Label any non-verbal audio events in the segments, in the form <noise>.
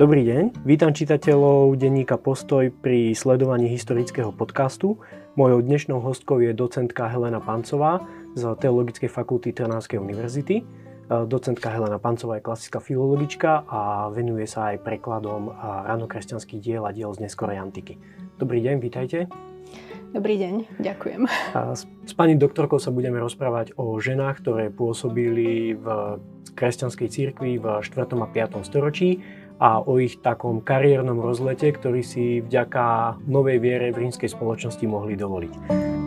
Dobrý deň, vítam čitateľov denníka Postoj pri sledovaní historického podcastu. Mojou dnešnou hostkou je docentka Helena Pancová z Teologickej fakulty Trnavskej univerzity. Docentka Helena Pancová je klasická filologička a venuje sa aj prekladom ranokresťanských diel a diel z neskorej antiky. Dobrý deň, vítajte. Dobrý deň, ďakujem. A s, s pani doktorkou sa budeme rozprávať o ženách, ktoré pôsobili v kresťanskej cirkvi v 4. a 5. storočí a o ich takom kariérnom rozlete, ktorý si vďaka novej viere v rímskej spoločnosti mohli dovoliť.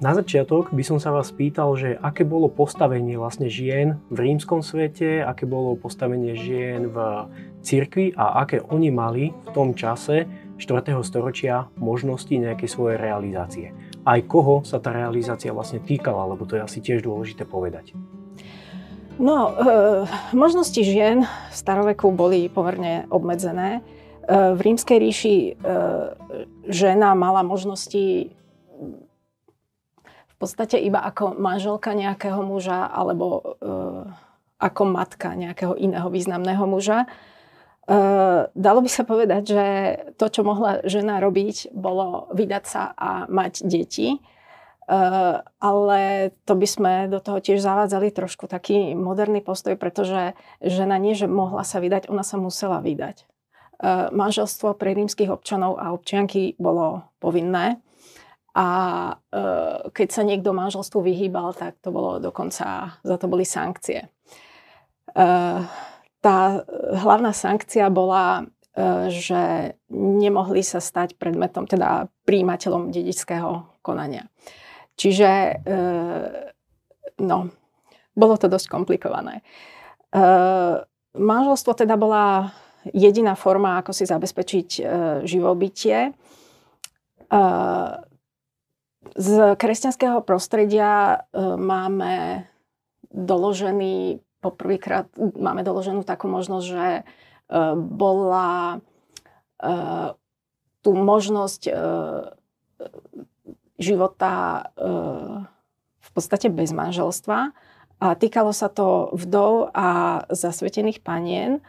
Na začiatok by som sa vás pýtal, že aké bolo postavenie vlastne žien v rímskom svete, aké bolo postavenie žien v cirkvi a aké oni mali v tom čase 4. storočia možnosti nejakej svojej realizácie. Aj koho sa tá realizácia vlastne týkala, lebo to je asi tiež dôležité povedať. No, e, možnosti žien v staroveku boli pomerne obmedzené. E, v rímskej ríši e, žena mala možnosti podstate iba ako manželka nejakého muža alebo uh, ako matka nejakého iného významného muža. Uh, dalo by sa povedať, že to, čo mohla žena robiť, bolo vydať sa a mať deti. Uh, ale to by sme do toho tiež zavádzali trošku taký moderný postoj, pretože žena nie, že mohla sa vydať, ona sa musela vydať. Uh, manželstvo pre rímskych občanov a občianky bolo povinné a e, keď sa niekto manželstvu vyhýbal, tak to bolo dokonca, za to boli sankcie. E, tá hlavná sankcia bola, e, že nemohli sa stať predmetom, teda príjimateľom dedičského konania. Čiže, e, no, bolo to dosť komplikované. E, manželstvo teda bola jediná forma, ako si zabezpečiť e, živobytie. E, z kresťanského prostredia e, máme doložený, poprvýkrát máme doloženú takú možnosť, že e, bola e, tú možnosť života v podstate bez manželstva. A týkalo sa to vdov a zasvetených panien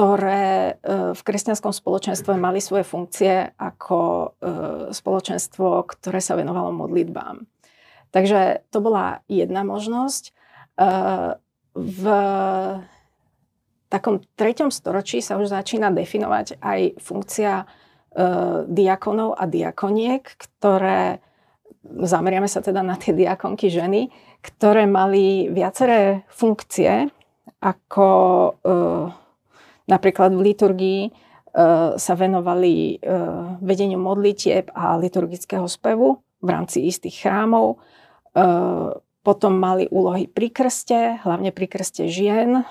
ktoré e, v kresťanskom spoločenstve mali svoje funkcie ako e, spoločenstvo, ktoré sa venovalo modlitbám. Takže to bola jedna možnosť. E, v takom treťom storočí sa už začína definovať aj funkcia diakonov a diakoniek, ktoré, zameriame sa teda na tie diakonky ženy, ktoré mali viaceré funkcie, ako Napríklad v liturgii e, sa venovali e, vedeniu modlitieb a liturgického spevu v rámci istých chrámov. E, potom mali úlohy pri krste, hlavne pri krste žien.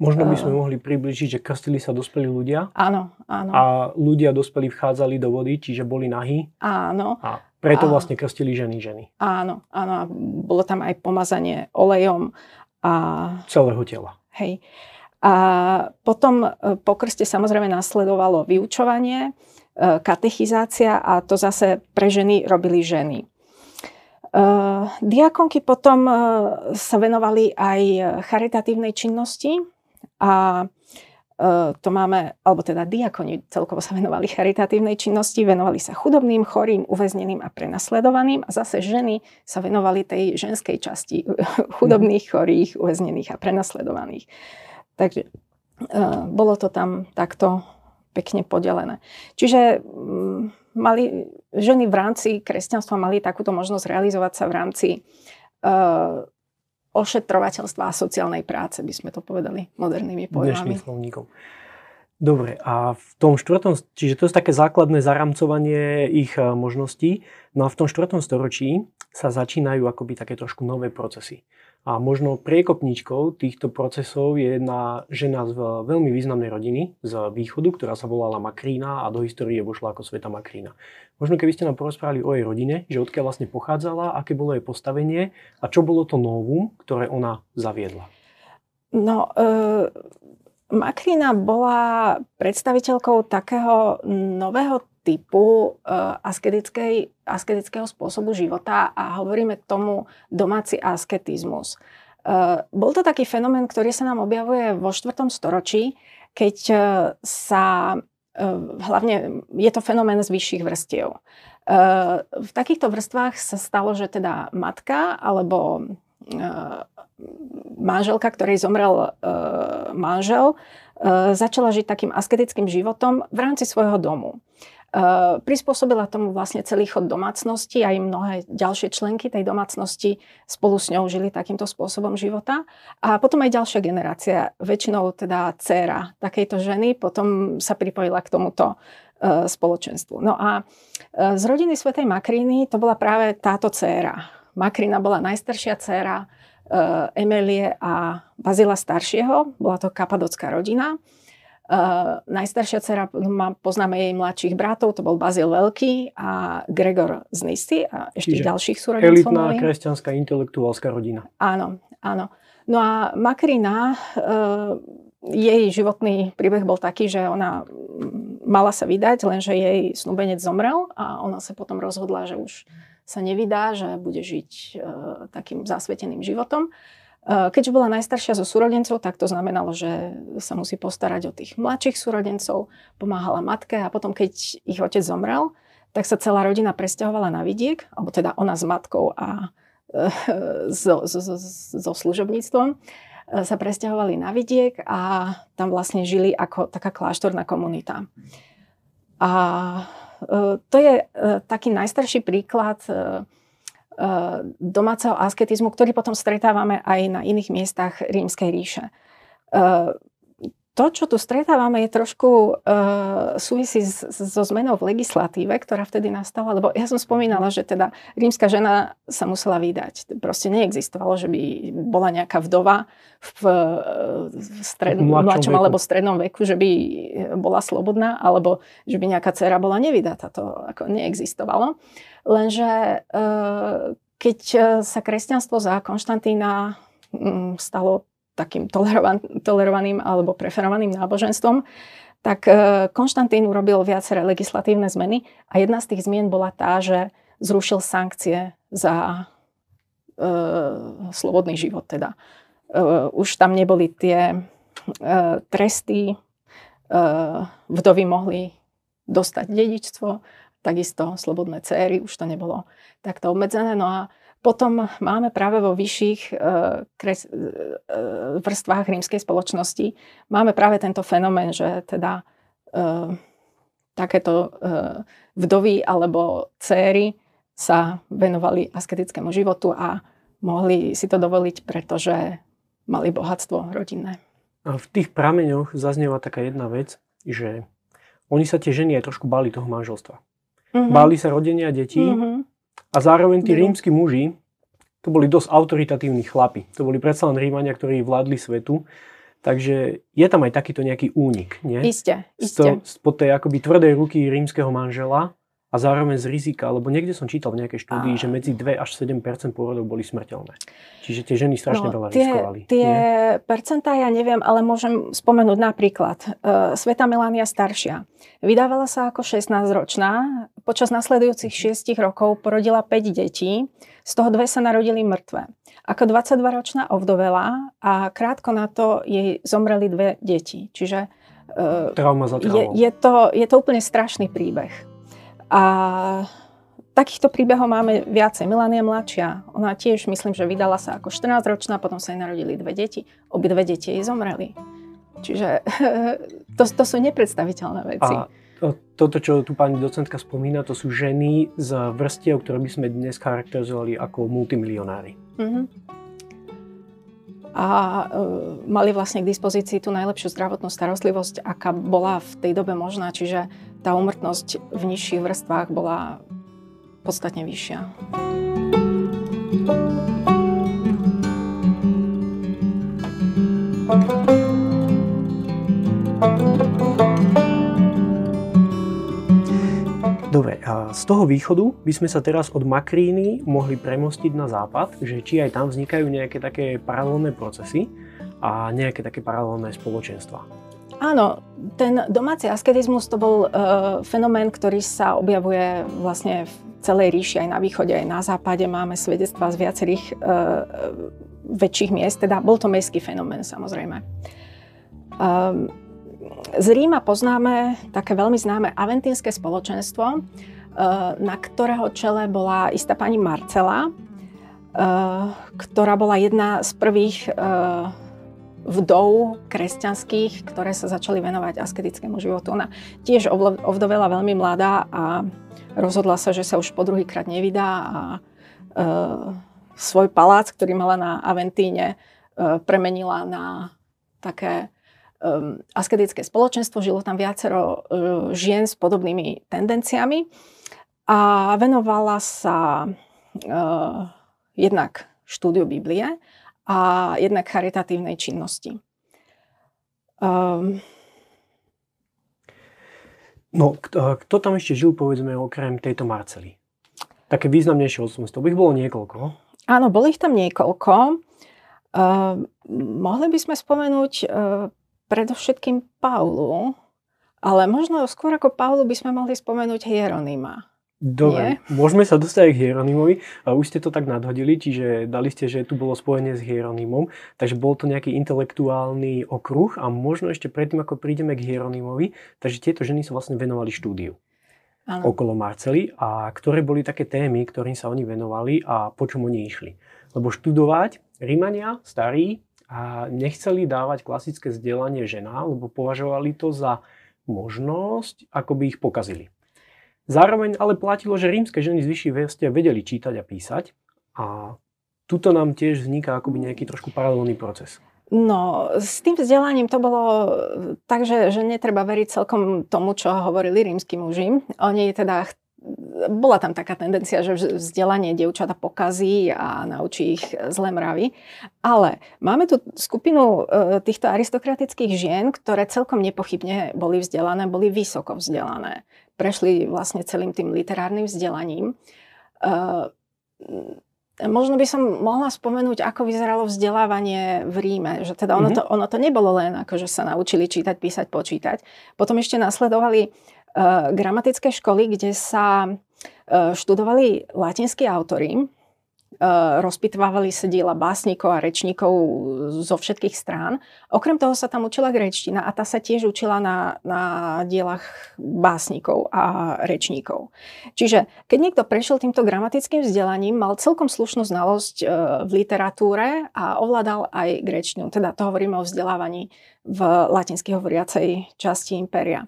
Možno by sme mohli približiť, že krstili sa dospelí ľudia. Áno, áno. A ľudia dospelí vchádzali do vody, čiže boli nahí. Áno. A preto a... vlastne krstili ženy ženy. Áno, áno. A bolo tam aj pomazanie olejom. A... Celého tela. Hej. A potom e, po krste samozrejme nasledovalo vyučovanie, e, katechizácia a to zase pre ženy robili ženy. E, diakonky potom sa venovali aj charitatívnej činnosti a to máme, alebo teda diakoni celkovo sa venovali charitatívnej činnosti, venovali sa chudobným, chorým, uväzneným a prenasledovaným a zase ženy sa venovali tej ženskej časti chudobných, chorých, uväznených a prenasledovaných. Takže uh, bolo to tam takto pekne podelené. Čiže um, mali, ženy v rámci kresťanstva mali takúto možnosť realizovať sa v rámci uh, ošetrovateľstva a sociálnej práce, by sme to povedali modernými pojmami. Dobre, a v tom štvrtom, čiže to je také základné zaramcovanie ich e, možností, no a v tom štvrtom storočí sa začínajú akoby také trošku nové procesy. A možno priekopníčkou týchto procesov je jedna žena z veľmi významnej rodiny z východu, ktorá sa volala Makrína a do histórie vošla ako Sveta Makrína. Možno keby ste nám porozprávali o jej rodine, že odkiaľ vlastne pochádzala, aké bolo jej postavenie a čo bolo to novum, ktoré ona zaviedla. No, e, Makrina bola predstaviteľkou takého nového typu uh, asketickej, asketického spôsobu života a hovoríme tomu domáci asketizmus. Uh, bol to taký fenomén, ktorý sa nám objavuje vo 4. storočí, keď uh, sa hlavne je to fenomén z vyšších vrstiev. V takýchto vrstvách sa stalo, že teda matka alebo manželka, ktorej zomrel manžel, začala žiť takým asketickým životom v rámci svojho domu. Uh, prispôsobila tomu vlastne celý chod domácnosti, aj mnohé ďalšie členky tej domácnosti spolu s ňou žili takýmto spôsobom života. A potom aj ďalšia generácia, väčšinou teda dcéra takejto ženy, potom sa pripojila k tomuto uh, spoločenstvu. No a uh, z rodiny Svetej Makríny to bola práve táto dcéra. Makrina bola najstaršia dcéra Emelie a Bazila staršieho, bola to kapadocká rodina. Uh, najstaršia dcera, má, poznáme jej mladších bratov, to bol Bazil Veľký a Gregor z Nisy a ešte Čiže ďalších súrodencov. Elitná mali. kresťanská intelektuálska rodina. Áno, áno. No a Makrina, uh, jej životný príbeh bol taký, že ona mala sa vydať, lenže jej snúbenec zomrel a ona sa potom rozhodla, že už sa nevydá, že bude žiť uh, takým zasveteným životom. Eh, keďže bola najstaršia zo súrodencov, tak to znamenalo, že sa musí postarať o tých mladších súrodencov, pomáhala matke a potom, keď ich otec zomrel, tak sa celá rodina presťahovala na vidiek, alebo teda ona s matkou a eh, so, so, so, so služobníctvom eh, sa presťahovali na vidiek a tam vlastne žili ako taká kláštorná komunita. A to je taký najstarší príklad Eh, domáceho asketizmu, ktorý potom stretávame aj na iných miestach rímskej ríše. Eh, to, čo tu stretávame, je trošku uh, súvisí so zmenou v legislatíve, ktorá vtedy nastala, lebo ja som spomínala, že teda rímska žena sa musela vydať. Proste neexistovalo, že by bola nejaká vdova v, v stred, mladšom alebo strednom veku, že by bola slobodná, alebo že by nejaká dcera bola nevydatá. To ako neexistovalo. Lenže uh, keď sa kresťanstvo za Konštantína um, stalo takým tolerovan, tolerovaným alebo preferovaným náboženstvom, tak e, Konštantín urobil viaceré legislatívne zmeny a jedna z tých zmien bola tá, že zrušil sankcie za e, slobodný život. Teda. E, už tam neboli tie e, tresty, e, vdovy mohli dostať dedičstvo, takisto slobodné céry, už to nebolo takto obmedzené. No a potom máme práve vo vyšších uh, kres, uh, vrstvách rímskej spoločnosti máme práve tento fenomén, že teda takéto vdovy alebo céry sa venovali asketickému životu a mohli si to dovoliť, pretože mali bohatstvo rodinné. A v tých prameňoch zaznieva taká jedna vec, že oni sa tie ženy aj trošku báli toho manželstva. Mm-hmm. Báli sa rodenia detí mm-hmm. A zároveň tí rímsky muži, to boli dosť autoritatívni chlapi. To boli predsa len Rímania, ktorí vládli svetu. Takže je tam aj takýto nejaký únik, nie? Isté, isté. Spod tej akoby tvrdej ruky rímskeho manžela a zároveň z rizika, lebo niekde som čítal v nejakej štúdii, a... že medzi 2 až 7% pôrodov boli smrteľné. Čiže tie ženy strašne no, veľa tie, riskovali. Tie nie? percentá ja neviem, ale môžem spomenúť napríklad uh, Sveta Melania staršia. Vydávala sa ako 16-ročná, počas nasledujúcich 6 rokov porodila 5 detí, z toho dve sa narodili mŕtve. Ako 22-ročná ovdovela a krátko na to jej zomreli dve deti. Čiže uh, Trauma za je, je, to, je to úplne strašný príbeh. A takýchto príbehov máme viacej. Milania mladšia, ona tiež myslím, že vydala sa ako 14-ročná, potom sa jej narodili dve deti. Obidve deti jej zomreli. Čiže <laughs> to, to sú nepredstaviteľné veci. A toto, čo tu pani docentka spomína, to sú ženy z vrstiev, ktoré by sme dnes charakterizovali ako multimilionári. Mm-hmm. A e, mali vlastne k dispozícii tú najlepšiu zdravotnú starostlivosť, aká bola v tej dobe možná. Čiže tá umrtnosť v nižších vrstvách bola podstatne vyššia. Dobre, z toho východu by sme sa teraz od Makríny mohli premostiť na západ, že či aj tam vznikajú nejaké také paralelné procesy a nejaké také paralelné spoločenstva. Áno, ten domáci askedizmus to bol uh, fenomén, ktorý sa objavuje vlastne v celej ríši, aj na východe, aj na západe. Máme svedectva z viacerých uh, väčších miest, teda bol to mestský fenomén samozrejme. Um, z Ríma poznáme také veľmi známe aventínske spoločenstvo, uh, na ktorého čele bola istá pani Marcela, uh, ktorá bola jedna z prvých uh, vdov kresťanských, ktoré sa začali venovať asketickému životu. Ona tiež ovdovela veľmi mladá a rozhodla sa, že sa už po druhýkrát nevydá a e, svoj palác, ktorý mala na Aventíne, e, premenila na také e, asketické spoločenstvo. Žilo tam viacero e, žien s podobnými tendenciami a venovala sa e, jednak štúdiu Biblie a jednak charitatívnej činnosti. Um, no, kto, tam ešte žil, povedzme, okrem tejto Marcely? Také významnejšie osobnosti, by bolo niekoľko. Áno, boli ich tam niekoľko. Uh, mohli by sme spomenúť uh, predovšetkým Paulu, ale možno skôr ako Paulu by sme mohli spomenúť Hieronima. Dobre, Nie? môžeme sa dostať k Hieronimovi. Už ste to tak nadhodili, čiže dali ste, že tu bolo spojenie s Hieronimom, takže bol to nejaký intelektuálny okruh a možno ešte predtým, ako prídeme k Hieronimovi, takže tieto ženy sa vlastne venovali štúdiu ano. okolo Marcely a ktoré boli také témy, ktorým sa oni venovali a po čom oni išli. Lebo študovať Rímania, starí, a nechceli dávať klasické vzdelanie ženám, lebo považovali to za možnosť, ako by ich pokazili. Zároveň ale platilo, že rímske ženy z vyšších vrstiev vedeli čítať a písať a tuto nám tiež vzniká akoby nejaký trošku paralelný proces. No, s tým vzdelaním to bolo tak, že, že netreba veriť celkom tomu, čo hovorili rímsky muži. Oni teda bola tam taká tendencia, že vzdelanie dievčata pokazí a naučí ich zlé mravy. Ale máme tu skupinu e, týchto aristokratických žien, ktoré celkom nepochybne boli vzdelané, boli vysoko vzdelané. Prešli vlastne celým tým literárnym vzdelaním. E, možno by som mohla spomenúť, ako vyzeralo vzdelávanie v Ríme. Že teda ono, mm-hmm. to, ono to nebolo len ako, že sa naučili čítať, písať, počítať. Potom ešte nasledovali uh, gramatické školy, kde sa uh, študovali latinskí autory, rozpitvávali sa diela básnikov a rečníkov zo všetkých strán. Okrem toho sa tam učila grečtina a tá sa tiež učila na, na dielach básnikov a rečníkov. Čiže keď niekto prešiel týmto gramatickým vzdelaním, mal celkom slušnú znalosť uh, v literatúre a ovládal aj grečtinu. Teda to hovoríme o vzdelávaní v latinsky hovoriacej časti impéria.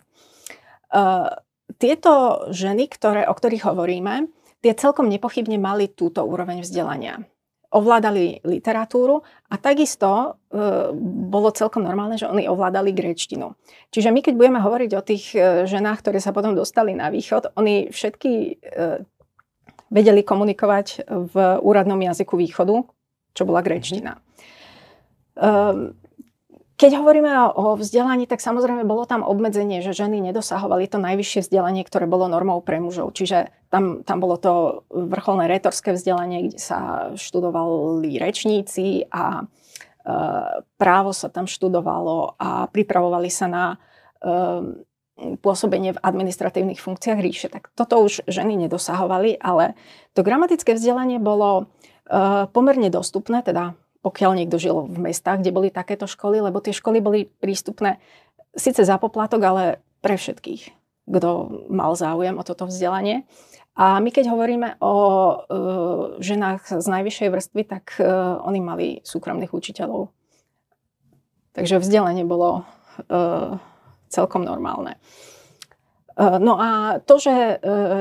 Uh, tieto ženy, ktoré, o ktorých hovoríme, tie celkom nepochybne mali túto úroveň vzdelania. Ovládali literatúru a takisto e, bolo celkom normálne, že oni ovládali gréčtinu. Čiže my, keď budeme hovoriť o tých e, ženách, ktoré sa potom dostali na východ, oni všetky e, vedeli komunikovať v úradnom jazyku východu, čo bola gréčtina. Mm-hmm. Keď hovoríme o vzdelaní, tak samozrejme bolo tam obmedzenie, že ženy nedosahovali to najvyššie vzdelanie, ktoré bolo normou pre mužov. Čiže tam, tam bolo to vrcholné retorské vzdelanie, kde sa študovali rečníci a e, právo sa tam študovalo a pripravovali sa na e, pôsobenie v administratívnych funkciách ríše. Tak toto už ženy nedosahovali, ale to gramatické vzdelanie bolo e, pomerne dostupné, teda pokiaľ niekto žil v mestách, kde boli takéto školy, lebo tie školy boli prístupné síce za poplatok, ale pre všetkých, kto mal záujem o toto vzdelanie. A my keď hovoríme o e, ženách z najvyššej vrstvy, tak e, oni mali súkromných učiteľov. Takže vzdelanie bolo e, celkom normálne. E, no a to, že e,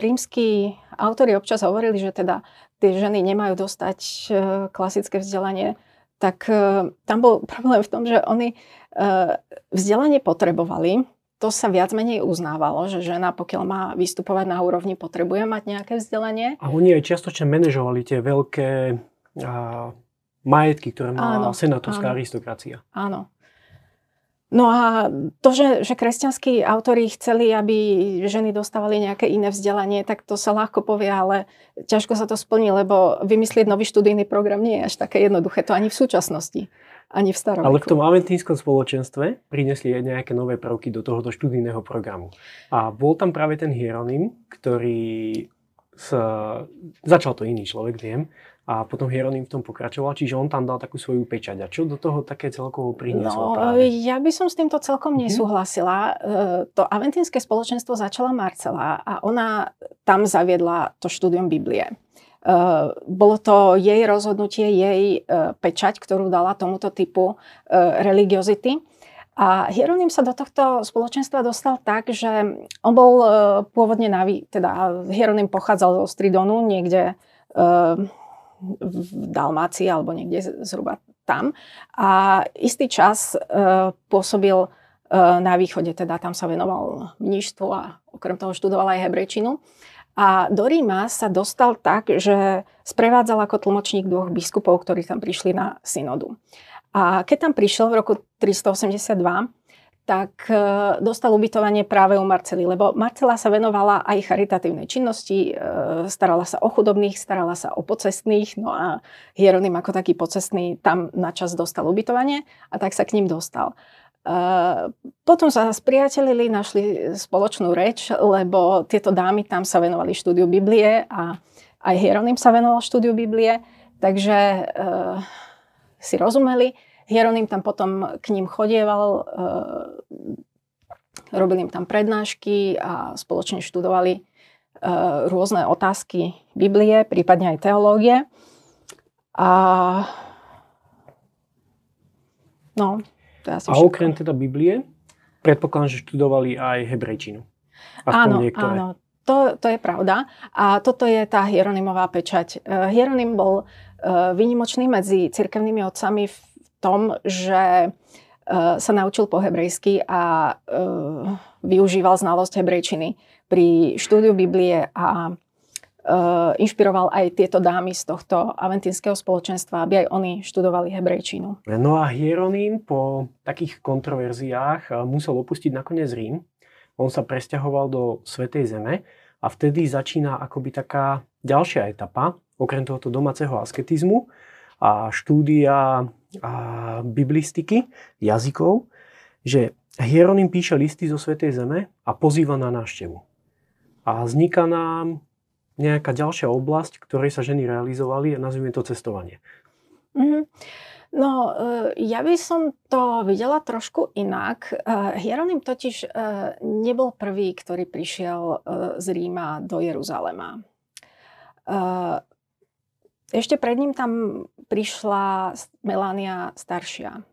rímsky autori občas hovorili, že teda tie ženy nemajú dostať e, klasické vzdelanie, tak uh, tam bol problém v tom, že oni uh, vzdelanie potrebovali, to sa viac menej uznávalo, že žena, pokiaľ má vystupovať na úrovni, potrebuje mať nejaké vzdelanie. A oni aj čiastočne manažovali tie veľké uh, majetky, ktoré má senátorská aristokracia. Áno. No a to, že, že kresťanskí autori chceli, aby ženy dostávali nejaké iné vzdelanie, tak to sa ľahko povie, ale ťažko sa to splní, lebo vymyslieť nový študijný program nie je až také jednoduché, to ani v súčasnosti. ani v staroveku. Ale v tom aventínskom spoločenstve priniesli aj nejaké nové prvky do tohoto študijného programu. A bol tam práve ten Hieronym, ktorý sa... začal to iný človek, viem, a potom Hieronym v tom pokračoval, čiže on tam dal takú svoju pečať. A čo do toho také celkovo prinieslo? No, práve? ja by som s týmto celkom mhm. nesúhlasila. Mm-hmm. To aventínske spoločenstvo začala Marcela a ona tam zaviedla to štúdium Biblie. Uh, bolo to jej rozhodnutie, jej uh, pečať, ktorú dala tomuto typu uh, religiozity. A Hieronym sa do tohto spoločenstva dostal tak, že on bol pôvodne naví, teda Hieronym pochádzal zo Stridonu, niekde v Dalmácii alebo niekde zhruba tam. A istý čas uh, pôsobil uh, na východe, teda tam sa venoval mníštvu a okrem toho študoval aj hebrejčinu. A do Ríma sa dostal tak, že sprevádzal ako tlmočník dvoch biskupov, ktorí tam prišli na synodu. A keď tam prišiel v roku 382, tak e, dostal ubytovanie práve u Marcely, lebo Marcela sa venovala aj charitatívnej činnosti, e, starala sa o chudobných, starala sa o pocestných, no a Hieronym ako taký pocestný tam na čas dostal ubytovanie a tak sa k ním dostal. E, potom sa spriatelili, našli spoločnú reč, lebo tieto dámy tam sa venovali štúdiu Biblie a aj Hieronym sa venoval štúdiu Biblie, takže si rozumeli. Hieronym tam potom k ním chodieval, e, robil im tam prednášky a spoločne študovali e, rôzne otázky Biblie, prípadne aj teológie. A no, to asi A okrem teda Biblie, predpokladám, že študovali aj hebrejčinu. áno, niektoré. áno, to, to je pravda. A toto je tá Hieronymová pečať. E, Hieronym bol vynimočný medzi cirkevnými otcami v tom, že e, sa naučil po hebrejsky a e, využíval znalosť hebrejčiny pri štúdiu Biblie a e, inšpiroval aj tieto dámy z tohto aventinského spoločenstva, aby aj oni študovali hebrejčinu. No a Hieronym po takých kontroverziách musel opustiť nakoniec Rím. On sa presťahoval do Svetej Zeme a vtedy začína akoby taká ďalšia etapa, okrem tohoto domáceho asketizmu a štúdia a biblistiky, jazykov, že Hieronym píše listy zo Svetej Zeme a pozýva na návštevu. A vzniká nám nejaká ďalšia oblasť, ktorej sa ženy realizovali a nazvime to cestovanie. Mm-hmm. No, e, ja by som to videla trošku inak. E, Hieronym totiž e, nebol prvý, ktorý prišiel z Ríma do Jeruzalema. Ešte pred ním tam prišla Melania staršia.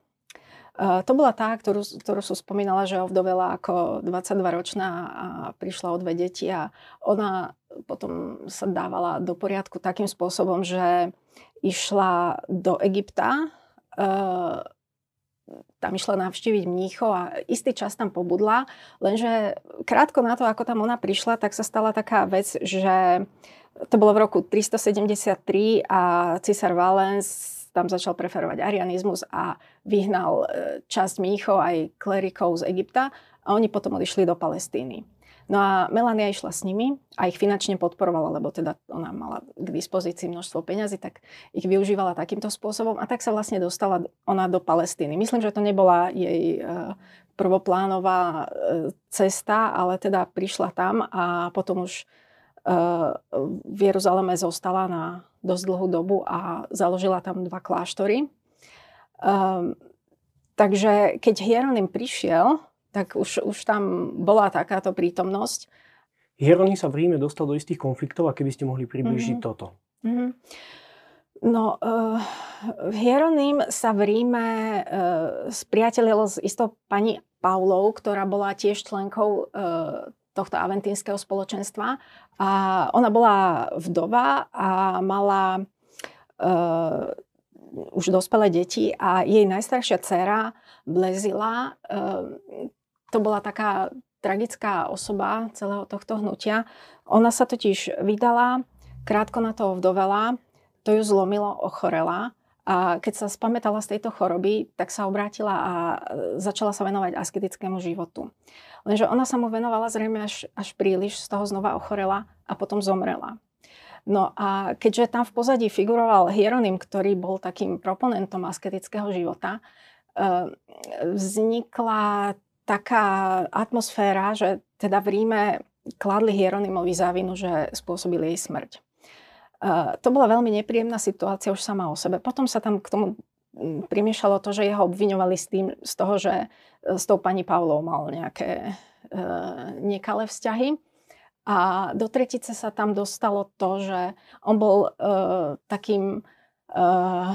Uh, to bola tá, ktorú, ktorú som spomínala, že ovdovela ako 22-ročná a prišla o dve deti a ona potom sa dávala do poriadku takým spôsobom, že išla do Egypta, uh, tam išla navštíviť mnícho a istý čas tam pobudla, lenže krátko na to, ako tam ona prišla, tak sa stala taká vec, že to bolo v roku 373 a cisár Valens tam začal preferovať arianizmus a vyhnal e, časť mníchov aj klerikov z Egypta a oni potom odišli do Palestíny. No a Melania išla s nimi a ich finančne podporovala, lebo teda ona mala k dispozícii množstvo peňazí, tak ich využívala takýmto spôsobom a tak sa vlastne dostala ona do Palestíny. Myslím, že to nebola jej e, prvoplánová e, cesta, ale teda prišla tam a potom už v Jeruzaleme zostala na dosť dlhú dobu a založila tam dva kláštory. Um, takže keď Hieronym prišiel, tak už, už tam bola takáto prítomnosť. Hieronym sa v Ríme dostal do istých konfliktov a keby ste mohli približiť mm-hmm. toto. Mm-hmm. No, uh, Hieronym sa v Ríme uh, spriatelil s istou pani Paulou, ktorá bola tiež členkou uh, tohto aventínskeho spoločenstva. A ona bola vdova a mala uh, už dospelé deti a jej najstaršia dcéra Blezila, uh, to bola taká tragická osoba celého tohto hnutia. Ona sa totiž vydala, krátko na to vdovela, to ju zlomilo, ochorela a keď sa spamätala z tejto choroby, tak sa obrátila a začala sa venovať asketickému životu. Lenže ona sa mu venovala zrejme až, až príliš, z toho znova ochorela a potom zomrela. No a keďže tam v pozadí figuroval Hieronym, ktorý bol takým proponentom asketického života, e, vznikla taká atmosféra, že teda v Ríme kladli Hieronymovi závinu, že spôsobil jej smrť. E, to bola veľmi nepríjemná situácia už sama o sebe. Potom sa tam k tomu primiešalo to, že jeho obviňovali s tým, z toho, že s tou pani Pavlou mal nejaké e, nekalé vzťahy. A do tretice sa tam dostalo to, že on bol uh, takým uh,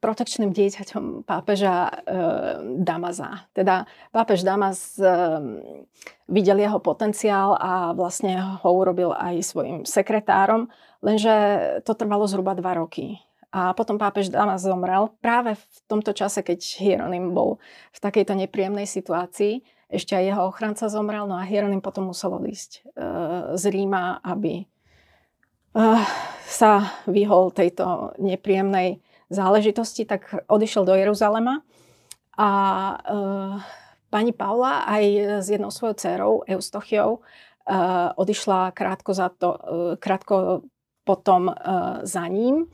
protekčným dieťaťom pápeža uh, Damaza. Teda pápež Damaz uh, videl jeho potenciál a vlastne ho urobil aj svojim sekretárom, lenže to trvalo zhruba dva roky. A potom pápež Damas zomrel práve v tomto čase, keď Hieronym bol v takejto nepríjemnej situácii ešte aj jeho ochranca zomrel, no a Hieronym potom musel odísť e, z Ríma, aby e, sa vyhol tejto nepríjemnej záležitosti, tak odišiel do Jeruzalema a e, pani Paula aj s jednou svojou dcerou, Eustochiou, odišla krátko, za to, krátko potom e, za ním.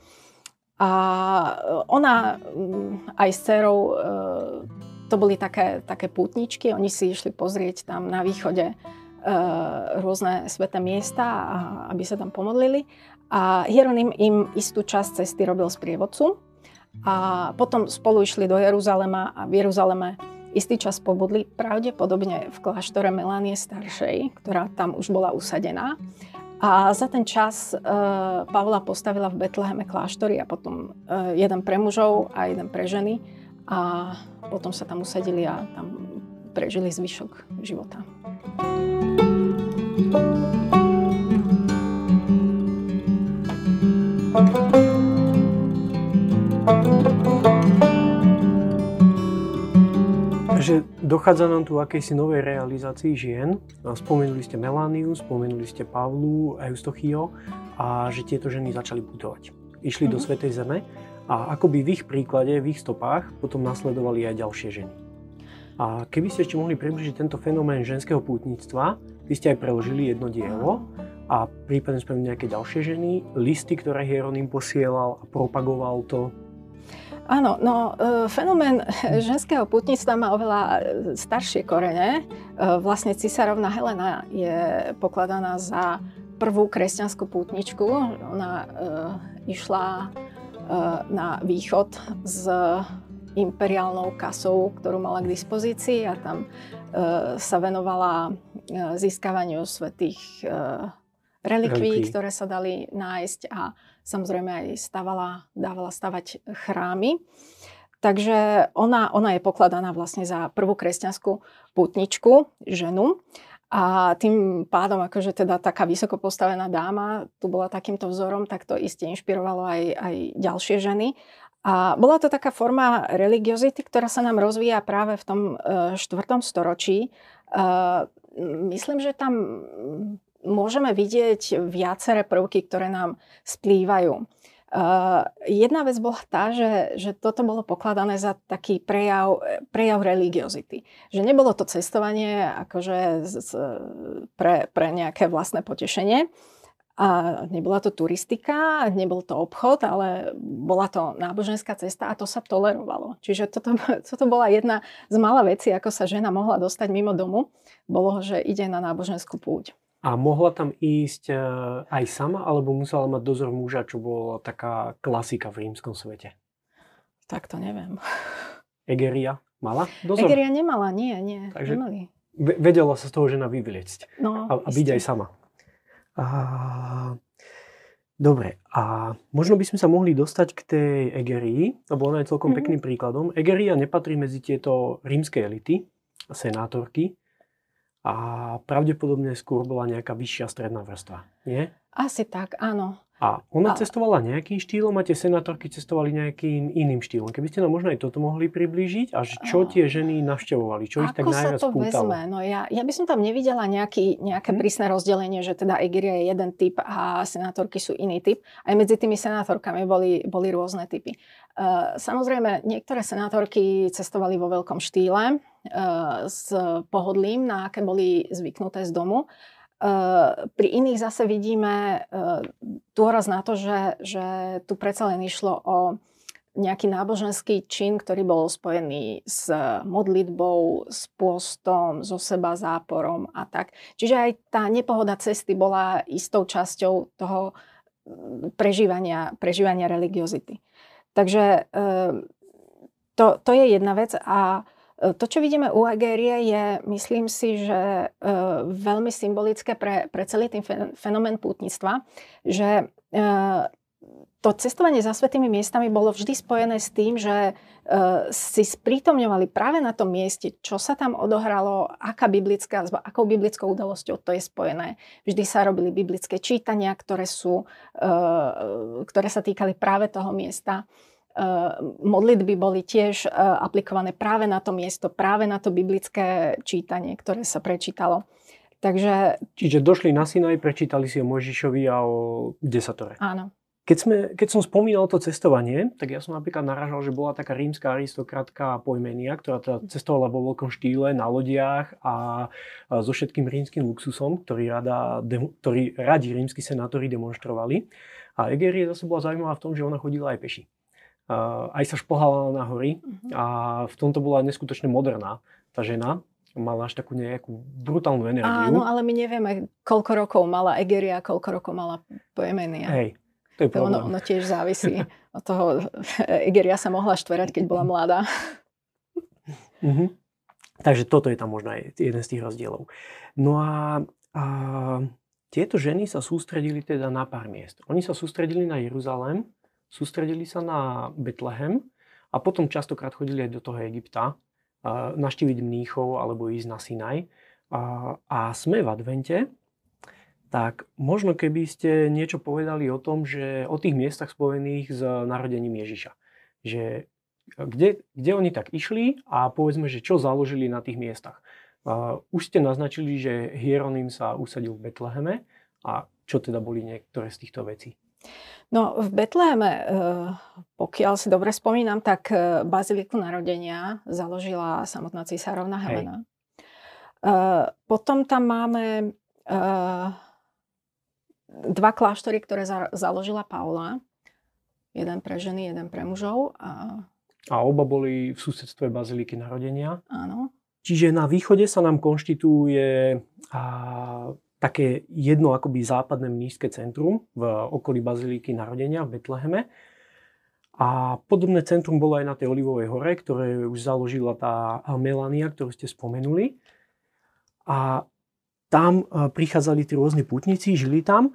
A ona aj s dcerou e, to boli také, také pútničky, oni si išli pozrieť tam na východe e, rôzne sveté miesta, a, aby sa tam pomodlili. A Hieronym im istú časť cesty robil sprievodcu a potom spolu išli do Jeruzalema a v Jeruzaleme istý čas pobudli pravdepodobne v kláštore Melanie staršej, ktorá tam už bola usadená. A za ten čas e, Pavla postavila v Betleheme kláštory a potom e, jeden pre mužov a jeden pre ženy a potom sa tam usadili a tam prežili zvyšok života. Takže dochádza nám tu akejsi novej realizácii žien. Spomenuli ste Melániu, spomenuli ste Pavlu, Eustochio a že tieto ženy začali putovať. Išli mm-hmm. do mhm. Svetej Zeme a akoby v ich príklade, v ich stopách potom nasledovali aj ďalšie ženy. A keby ste ešte mohli približiť tento fenomén ženského pútnictva, vy ste aj preložili jedno dielo a prípadne spomenuli nejaké ďalšie ženy, listy, ktoré Hieronym posielal a propagoval to. Áno, no e, fenomén <laughs> ženského pútnictva má oveľa e, staršie korene. E, vlastne cisárovna Helena je pokladaná za prvú kresťanskú pútničku. Ona e, išla na východ s imperiálnou kasou, ktorú mala k dispozícii a tam sa venovala získavaniu svetých relikví, ktoré sa dali nájsť a samozrejme aj stavala, dávala stavať chrámy. Takže ona, ona je pokladaná vlastne za prvú kresťanskú putničku, ženu. A tým pádom, akože teda taká vysoko postavená dáma tu bola takýmto vzorom, tak to iste inšpirovalo aj, aj ďalšie ženy. A bola to taká forma religiozity, ktorá sa nám rozvíja práve v tom uh, štvrtom storočí. Uh, myslím, že tam môžeme vidieť viaceré prvky, ktoré nám splývajú. Uh, jedna vec bola tá, že, že toto bolo pokladané za taký prejav, prejav religiozity. Že nebolo to cestovanie akože z, z, pre, pre nejaké vlastné potešenie, a nebola to turistika, nebol to obchod, ale bola to náboženská cesta a to sa tolerovalo. Čiže toto, toto bola jedna z malá vecí, ako sa žena mohla dostať mimo domu, bolo, že ide na náboženskú púť. A mohla tam ísť e, aj sama, alebo musela mať dozor muža, čo bola taká klasika v rímskom svete? Tak to neviem. Egeria mala dozor? Egeria nemala, nie, nie. Takže nemali. vedela sa z toho žena vyvliecť no, a, a byť aj sama. A, dobre, a možno by sme sa mohli dostať k tej Egerii, lebo ona je celkom mm-hmm. pekným príkladom. Egeria nepatrí medzi tieto rímske elity, senátorky, a pravdepodobne skôr bola nejaká vyššia stredná vrstva, nie? Asi tak, áno. A ona a... cestovala nejakým štýlom a tie senátorky cestovali nejakým iným štýlom. Keby ste nám možno aj toto mohli priblížiť a čo tie ženy navštevovali, čo ich tak najviac sa to pútalo? vezme? No ja, ja by som tam nevidela nejaký, nejaké hmm? prísne rozdelenie, že teda Egiria je jeden typ a senátorky sú iný typ. Aj medzi tými senátorkami boli, boli rôzne typy. Uh, samozrejme, niektoré senátorky cestovali vo veľkom štýle, s pohodlím, na aké boli zvyknuté z domu Pri iných zase vidíme dôraz na to, že, že tu predsa len išlo o nejaký náboženský čin, ktorý bol spojený s modlitbou, s pôstom, so seba záporom a tak. Čiže aj tá nepohoda cesty bola istou časťou toho mm, prežívania, prežívania religiozity. Takže to, to je jedna vec a to, čo vidíme u Agérie, je, myslím si, že veľmi symbolické pre, pre celý ten fenomén pútnictva, že to cestovanie za svetými miestami bolo vždy spojené s tým, že uh, si sprítomňovali práve na tom mieste, čo sa tam odohralo, aká biblická, akou biblickou udalosťou to je spojené. Vždy sa robili biblické čítania, ktoré, sú, uh, ktoré sa týkali práve toho miesta. Uh, modlitby boli tiež uh, aplikované práve na to miesto, práve na to biblické čítanie, ktoré sa prečítalo. Takže... Čiže došli na Sinaj, prečítali si o Mojžišovi a o desatore. Áno. Keď, sme, keď som spomínal to cestovanie, tak ja som napríklad naražal, že bola taká rímska aristokratka Pojmenia, ktorá teda cestovala vo veľkom štýle na lodiach a, a so všetkým rímským luxusom, ktorý, rada, de, ktorý radi rímsky senátori demonstrovali. A Egerie zase bola zaujímavá v tom, že ona chodila aj peši. A, aj sa špohala na hory mhm. a v tomto bola neskutočne moderná tá žena mala až takú nejakú brutálnu energiu. Áno, ale my nevieme, koľko rokov mala Egeria, koľko rokov mala Pojmenia. Hej, to je ono, ono tiež závisí <laughs> od toho. <laughs> Egeria sa mohla štverať, keď bola mladá. Mm-hmm. Takže toto je tam možno aj jeden z tých rozdielov. No a, a tieto ženy sa sústredili teda na pár miest. Oni sa sústredili na Jeruzalém, sústredili sa na Betlehem a potom častokrát chodili aj do toho Egypta, naštíviť mníchov alebo ísť na Sinaj. A, sme v advente tak možno keby ste niečo povedali o tom, že o tých miestach spojených s narodením Ježiša. Že kde, kde oni tak išli a povedzme, že čo založili na tých miestach. Už ste naznačili, že Hieronym sa usadil v Betleheme a čo teda boli niektoré z týchto vecí? No v Betleheme, uh, pokiaľ si dobre spomínam, tak uh, Baziliku narodenia založila samotná cisárovna Helena. Uh, potom tam máme dva kláštory, ktoré za, založila Paula. Jeden pre ženy, jeden pre mužov. A, a oba boli v susedstve Baziliky narodenia. Áno. Čiže na východe sa nám konštituje a, také jedno akoby západné mnížské centrum v okolí Baziliky narodenia v Betleheme. A podobné centrum bolo aj na tej Olivovej hore, ktoré už založila tá Melania, ktorú ste spomenuli. A tam e, prichádzali tí rôzni putníci, žili tam e,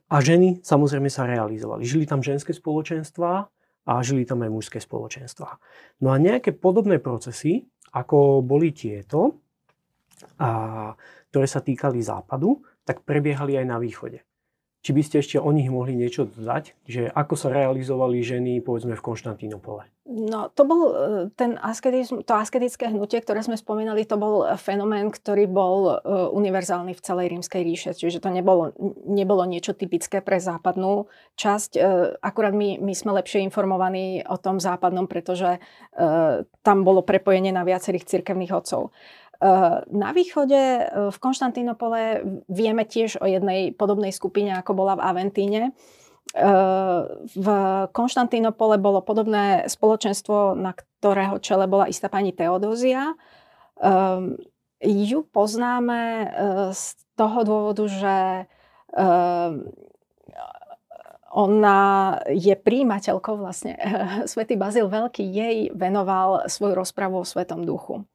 a ženy samozrejme sa realizovali. Žili tam ženské spoločenstva a žili tam aj mužské spoločenstva. No a nejaké podobné procesy, ako boli tieto, a, ktoré sa týkali západu, tak prebiehali aj na východe. Či by ste ešte o nich mohli niečo dodať, že ako sa realizovali ženy povedzme v Konštantínopole? No to bol e, ten asketizm, to asketické hnutie, ktoré sme spomínali, to bol fenomén, ktorý bol e, univerzálny v celej rímskej ríše. Čiže to nebolo, nebolo niečo typické pre západnú časť. E, akurát my, my sme lepšie informovaní o tom západnom, pretože tam bolo prepojenie na viacerých cirkevných odcov. Na východe v Konštantínopole vieme tiež o jednej podobnej skupine, ako bola v Aventíne. V Konštantínopole bolo podobné spoločenstvo, na ktorého čele bola istá pani Teodózia. Ju poznáme z toho dôvodu, že ona je príjimateľkou vlastne. <laughs> Svetý Bazil Veľký jej venoval svoju rozpravu o Svetom duchu.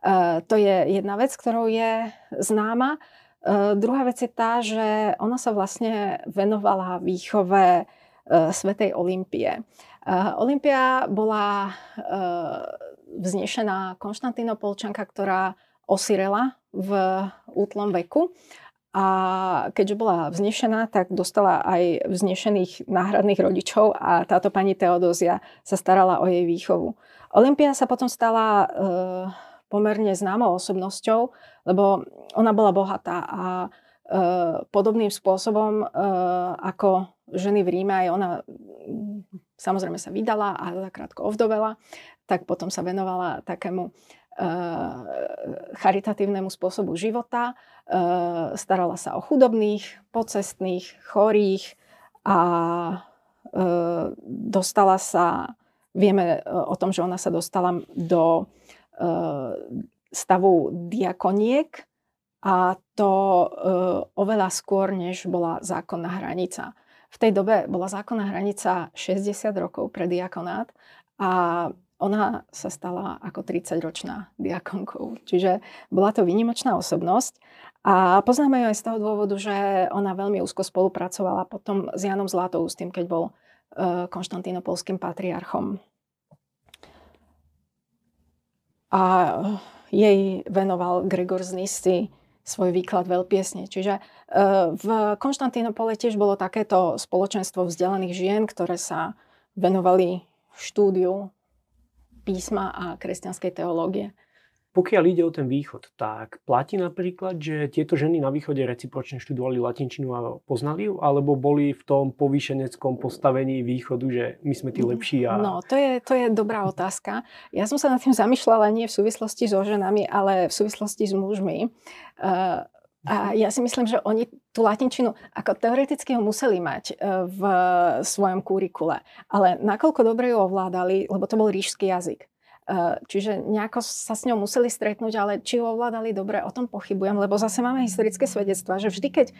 Eh, to je jedna vec, ktorou je známa. Eh, druhá vec je tá, že ona sa vlastne venovala výchove eh, Svetej Olympie. Olympia bola vznešená Konštantínopolčanka, ktorá osirela v útlom veku a keďže bola vznešená, tak dostala aj vznešených náhradných rodičov a táto pani Teodózia sa starala o jej výchovu. Olympia sa potom stala pomerne známou osobnosťou, lebo ona bola bohatá a e, podobným spôsobom e, ako ženy v Ríme, aj ona samozrejme sa vydala a zakrátko ovdovela, tak potom sa venovala takému e, charitatívnemu spôsobu života, starala sa o chudobných, pocestných, chorých a dostala sa, vieme o tom, že ona sa dostala do stavu diakoniek a to oveľa skôr, než bola zákonná hranica. V tej dobe bola zákonná hranica 60 rokov pre diakonát a ona sa stala ako 30-ročná diakonkou. Čiže bola to výnimočná osobnosť a poznáme ju aj z toho dôvodu, že ona veľmi úzko spolupracovala potom s Janom Zlatoustým, keď bol uh, konštantínopolským patriarchom. A jej venoval Gregor z Nissy svoj výklad veľpiesne. Čiže uh, v Konštantínopole tiež bolo takéto spoločenstvo vzdelaných žien, ktoré sa venovali štúdiu písma a kresťanskej teológie. Pokiaľ ide o ten východ, tak platí napríklad, že tieto ženy na východe recipročne študovali latinčinu a poznali ju, alebo boli v tom povýšeneckom postavení východu, že my sme tí lepší? A... No, to je, to je dobrá otázka. Ja som sa nad tým zamýšľala nie v súvislosti so ženami, ale v súvislosti s mužmi. Uh, a ja si myslím, že oni tú latinčinu ako teoreticky ho museli mať e, v svojom kurikule. Ale nakoľko dobre ju ovládali, lebo to bol ríšský jazyk. E, čiže nejako sa s ňou museli stretnúť, ale či ju ovládali dobre, o tom pochybujem, lebo zase máme historické svedectva, že vždy, keď e,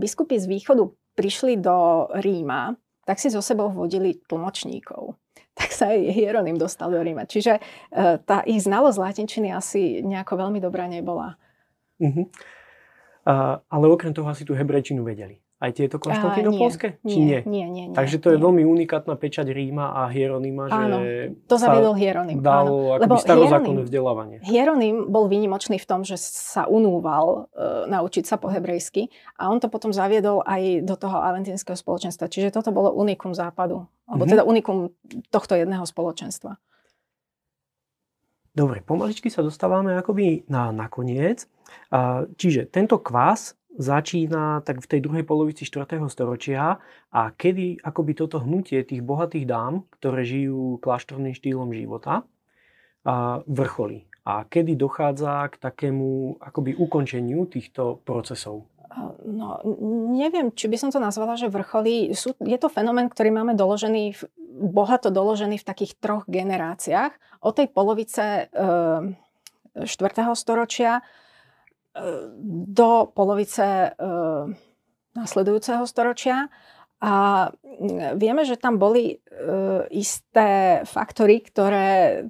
biskupy z východu prišli do Ríma, tak si so sebou vodili tlmočníkov <laughs> tak sa aj Hieronym dostal do Ríma. Čiže tá ich znalosť latinčiny asi nejako veľmi dobrá nebola. Uh-huh. Uh, ale okrem toho asi tú hebrejčinu vedeli. Aj tieto konštantinopolské? Či nie? Nie, nie, nie. Takže to je nie. veľmi unikátna pečať Ríma a Hieronyma, že áno, to zaviedol Hieronym. Dal akoby starozákonné vzdelávanie. Hieronym bol výnimočný v tom, že sa unúval e, naučiť sa po hebrejsky a on to potom zaviedol aj do toho aventínskeho spoločenstva. Čiže toto bolo unikum západu. Alebo mm-hmm. teda unikum tohto jedného spoločenstva. Dobre, pomaličky sa dostávame akoby na nakoniec. Čiže tento kvás začína tak v tej druhej polovici 4. storočia a kedy akoby toto hnutie tých bohatých dám, ktoré žijú kláštorným štýlom života, vrcholí. A kedy dochádza k takému akoby ukončeniu týchto procesov? No, neviem, či by som to nazvala, že vrcholí. Je to fenomén, ktorý máme doložený, bohato doložený v takých troch generáciách. Od tej polovice e, 4. storočia do polovice eh, nasledujúceho storočia. A mm, vieme, že tam boli eh, isté faktory, ktoré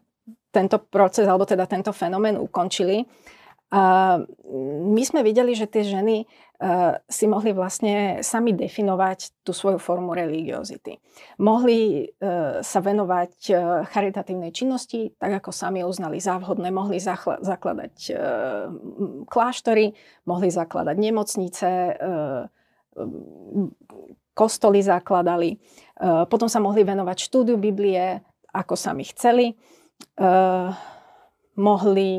tento proces, alebo teda tento fenomén ukončili. A my sme videli, že tie ženy uh, si mohli vlastne sami definovať tú svoju formu religiozity. Mohli uh, sa venovať uh, charitatívnej činnosti, tak ako sami uznali závhodné, mohli zakladať kláštory, mohli zakladať nemocnice, kostoly zakladali, potom sa mohli venovať štúdiu Biblie, ako sami chceli. Mohli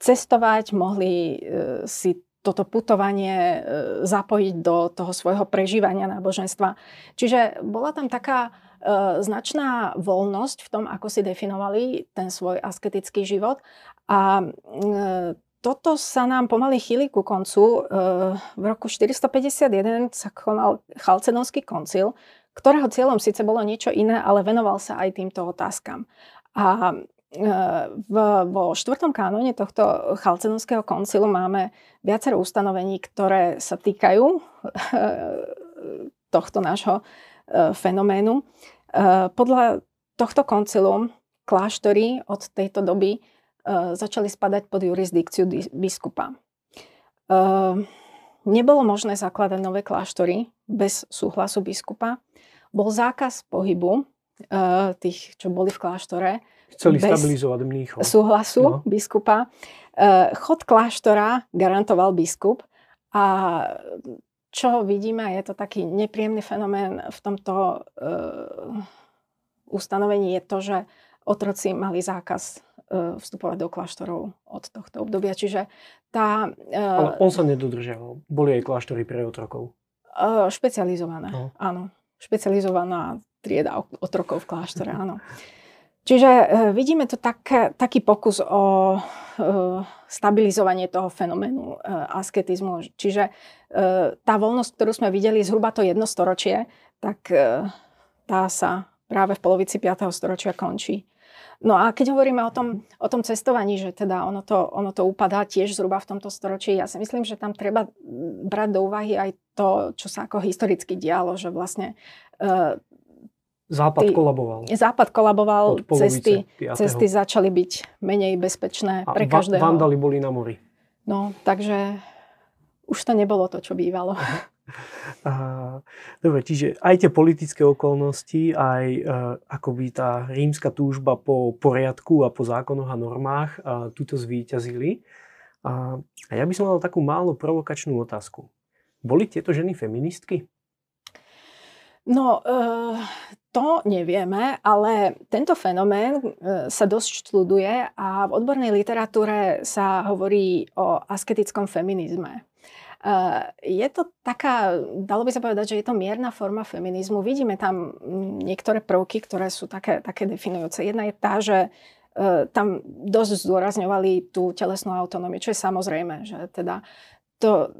cestovať, mohli e, si toto putovanie e, zapojiť do toho svojho prežívania náboženstva. Čiže bola tam taká e, značná voľnosť v tom, ako si definovali ten svoj asketický život. A toto sa nám pomaly chýli ku koncu. V roku 451 sa konal Chalcedonský koncil, ktorého cieľom síce bolo niečo iné, ale venoval sa aj týmto otázkam. A v, vo štvrtom kánone tohto chalcedonského koncilu máme viacero ustanovení, ktoré sa týkajú tohto nášho e, fenoménu. E, podľa tohto koncilu kláštory od tejto doby začali spadať pod jurisdikciu biskupa. Nebolo možné zakladať nové kláštory bez súhlasu biskupa. Bol zákaz pohybu tých, čo boli v kláštore, Chceli bez stabilizovať mníchov. súhlasu no. biskupa. E, chod kláštora garantoval biskup a čo vidíme, je to taký nepríjemný fenomén v tomto uh, ustanovení je to, že otroci mali zákaz vstupovať do kláštorov od tohto obdobia. Čiže tá... Ale on sa nedodržiaval. Boli aj kláštory pre otrokov. Špecializované, no. áno. Špecializovaná trieda otrokov v kláštore, áno. Čiže vidíme tu tak, taký pokus o stabilizovanie toho fenoménu asketizmu. Čiže tá voľnosť, ktorú sme videli zhruba to jedno storočie, tak tá sa práve v polovici 5. storočia končí. No a keď hovoríme o tom, o tom cestovaní, že teda ono to, ono to upadá tiež zhruba v tomto storočí, ja si myslím, že tam treba brať do úvahy aj to, čo sa ako historicky dialo, že vlastne uh, Západ tý, kolaboval. Západ kolaboval, cesty, cesty začali byť menej bezpečné a pre každého. Vandali boli na mori. No, takže už to nebolo to, čo bývalo. Aha. Dobre, čiže aj tie politické okolnosti, aj uh, akoby tá rímska túžba po poriadku a po zákonoch a normách uh, tuto zvíťazili. A, a ja by som mal takú málo provokačnú otázku. Boli tieto ženy feministky? No, uh, to nevieme, ale tento fenomén uh, sa dosť študuje a v odbornej literatúre sa hovorí o asketickom feminizme. Je to taká, dalo by sa povedať, že je to mierna forma feminizmu. Vidíme tam niektoré prvky, ktoré sú také, také definujúce. Jedna je tá, že e, tam dosť zdôrazňovali tú telesnú autonómiu, čo je samozrejme, že teda to,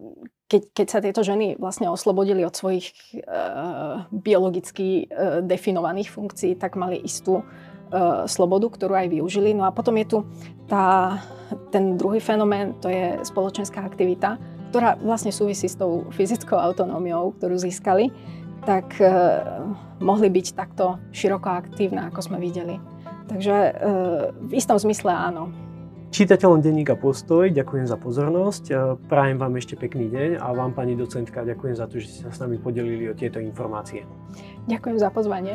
keď, keď sa tieto ženy vlastne oslobodili od svojich uh, biologicky uh, definovaných funkcií, tak mali istú uh, slobodu, ktorú aj využili. No a potom je tu tá, ten druhý fenomén, to je spoločenská aktivita, ktorá vlastne súvisí s tou fyzickou autonómiou, ktorú získali, tak e, mohli byť takto široko aktívne, ako sme videli. Takže e, v istom zmysle áno. Čítateľom denníka Postoj ďakujem za pozornosť, e, prajem vám ešte pekný deň a vám pani docentka ďakujem za to, že ste sa s nami podelili o tieto informácie. Ďakujem za pozvanie.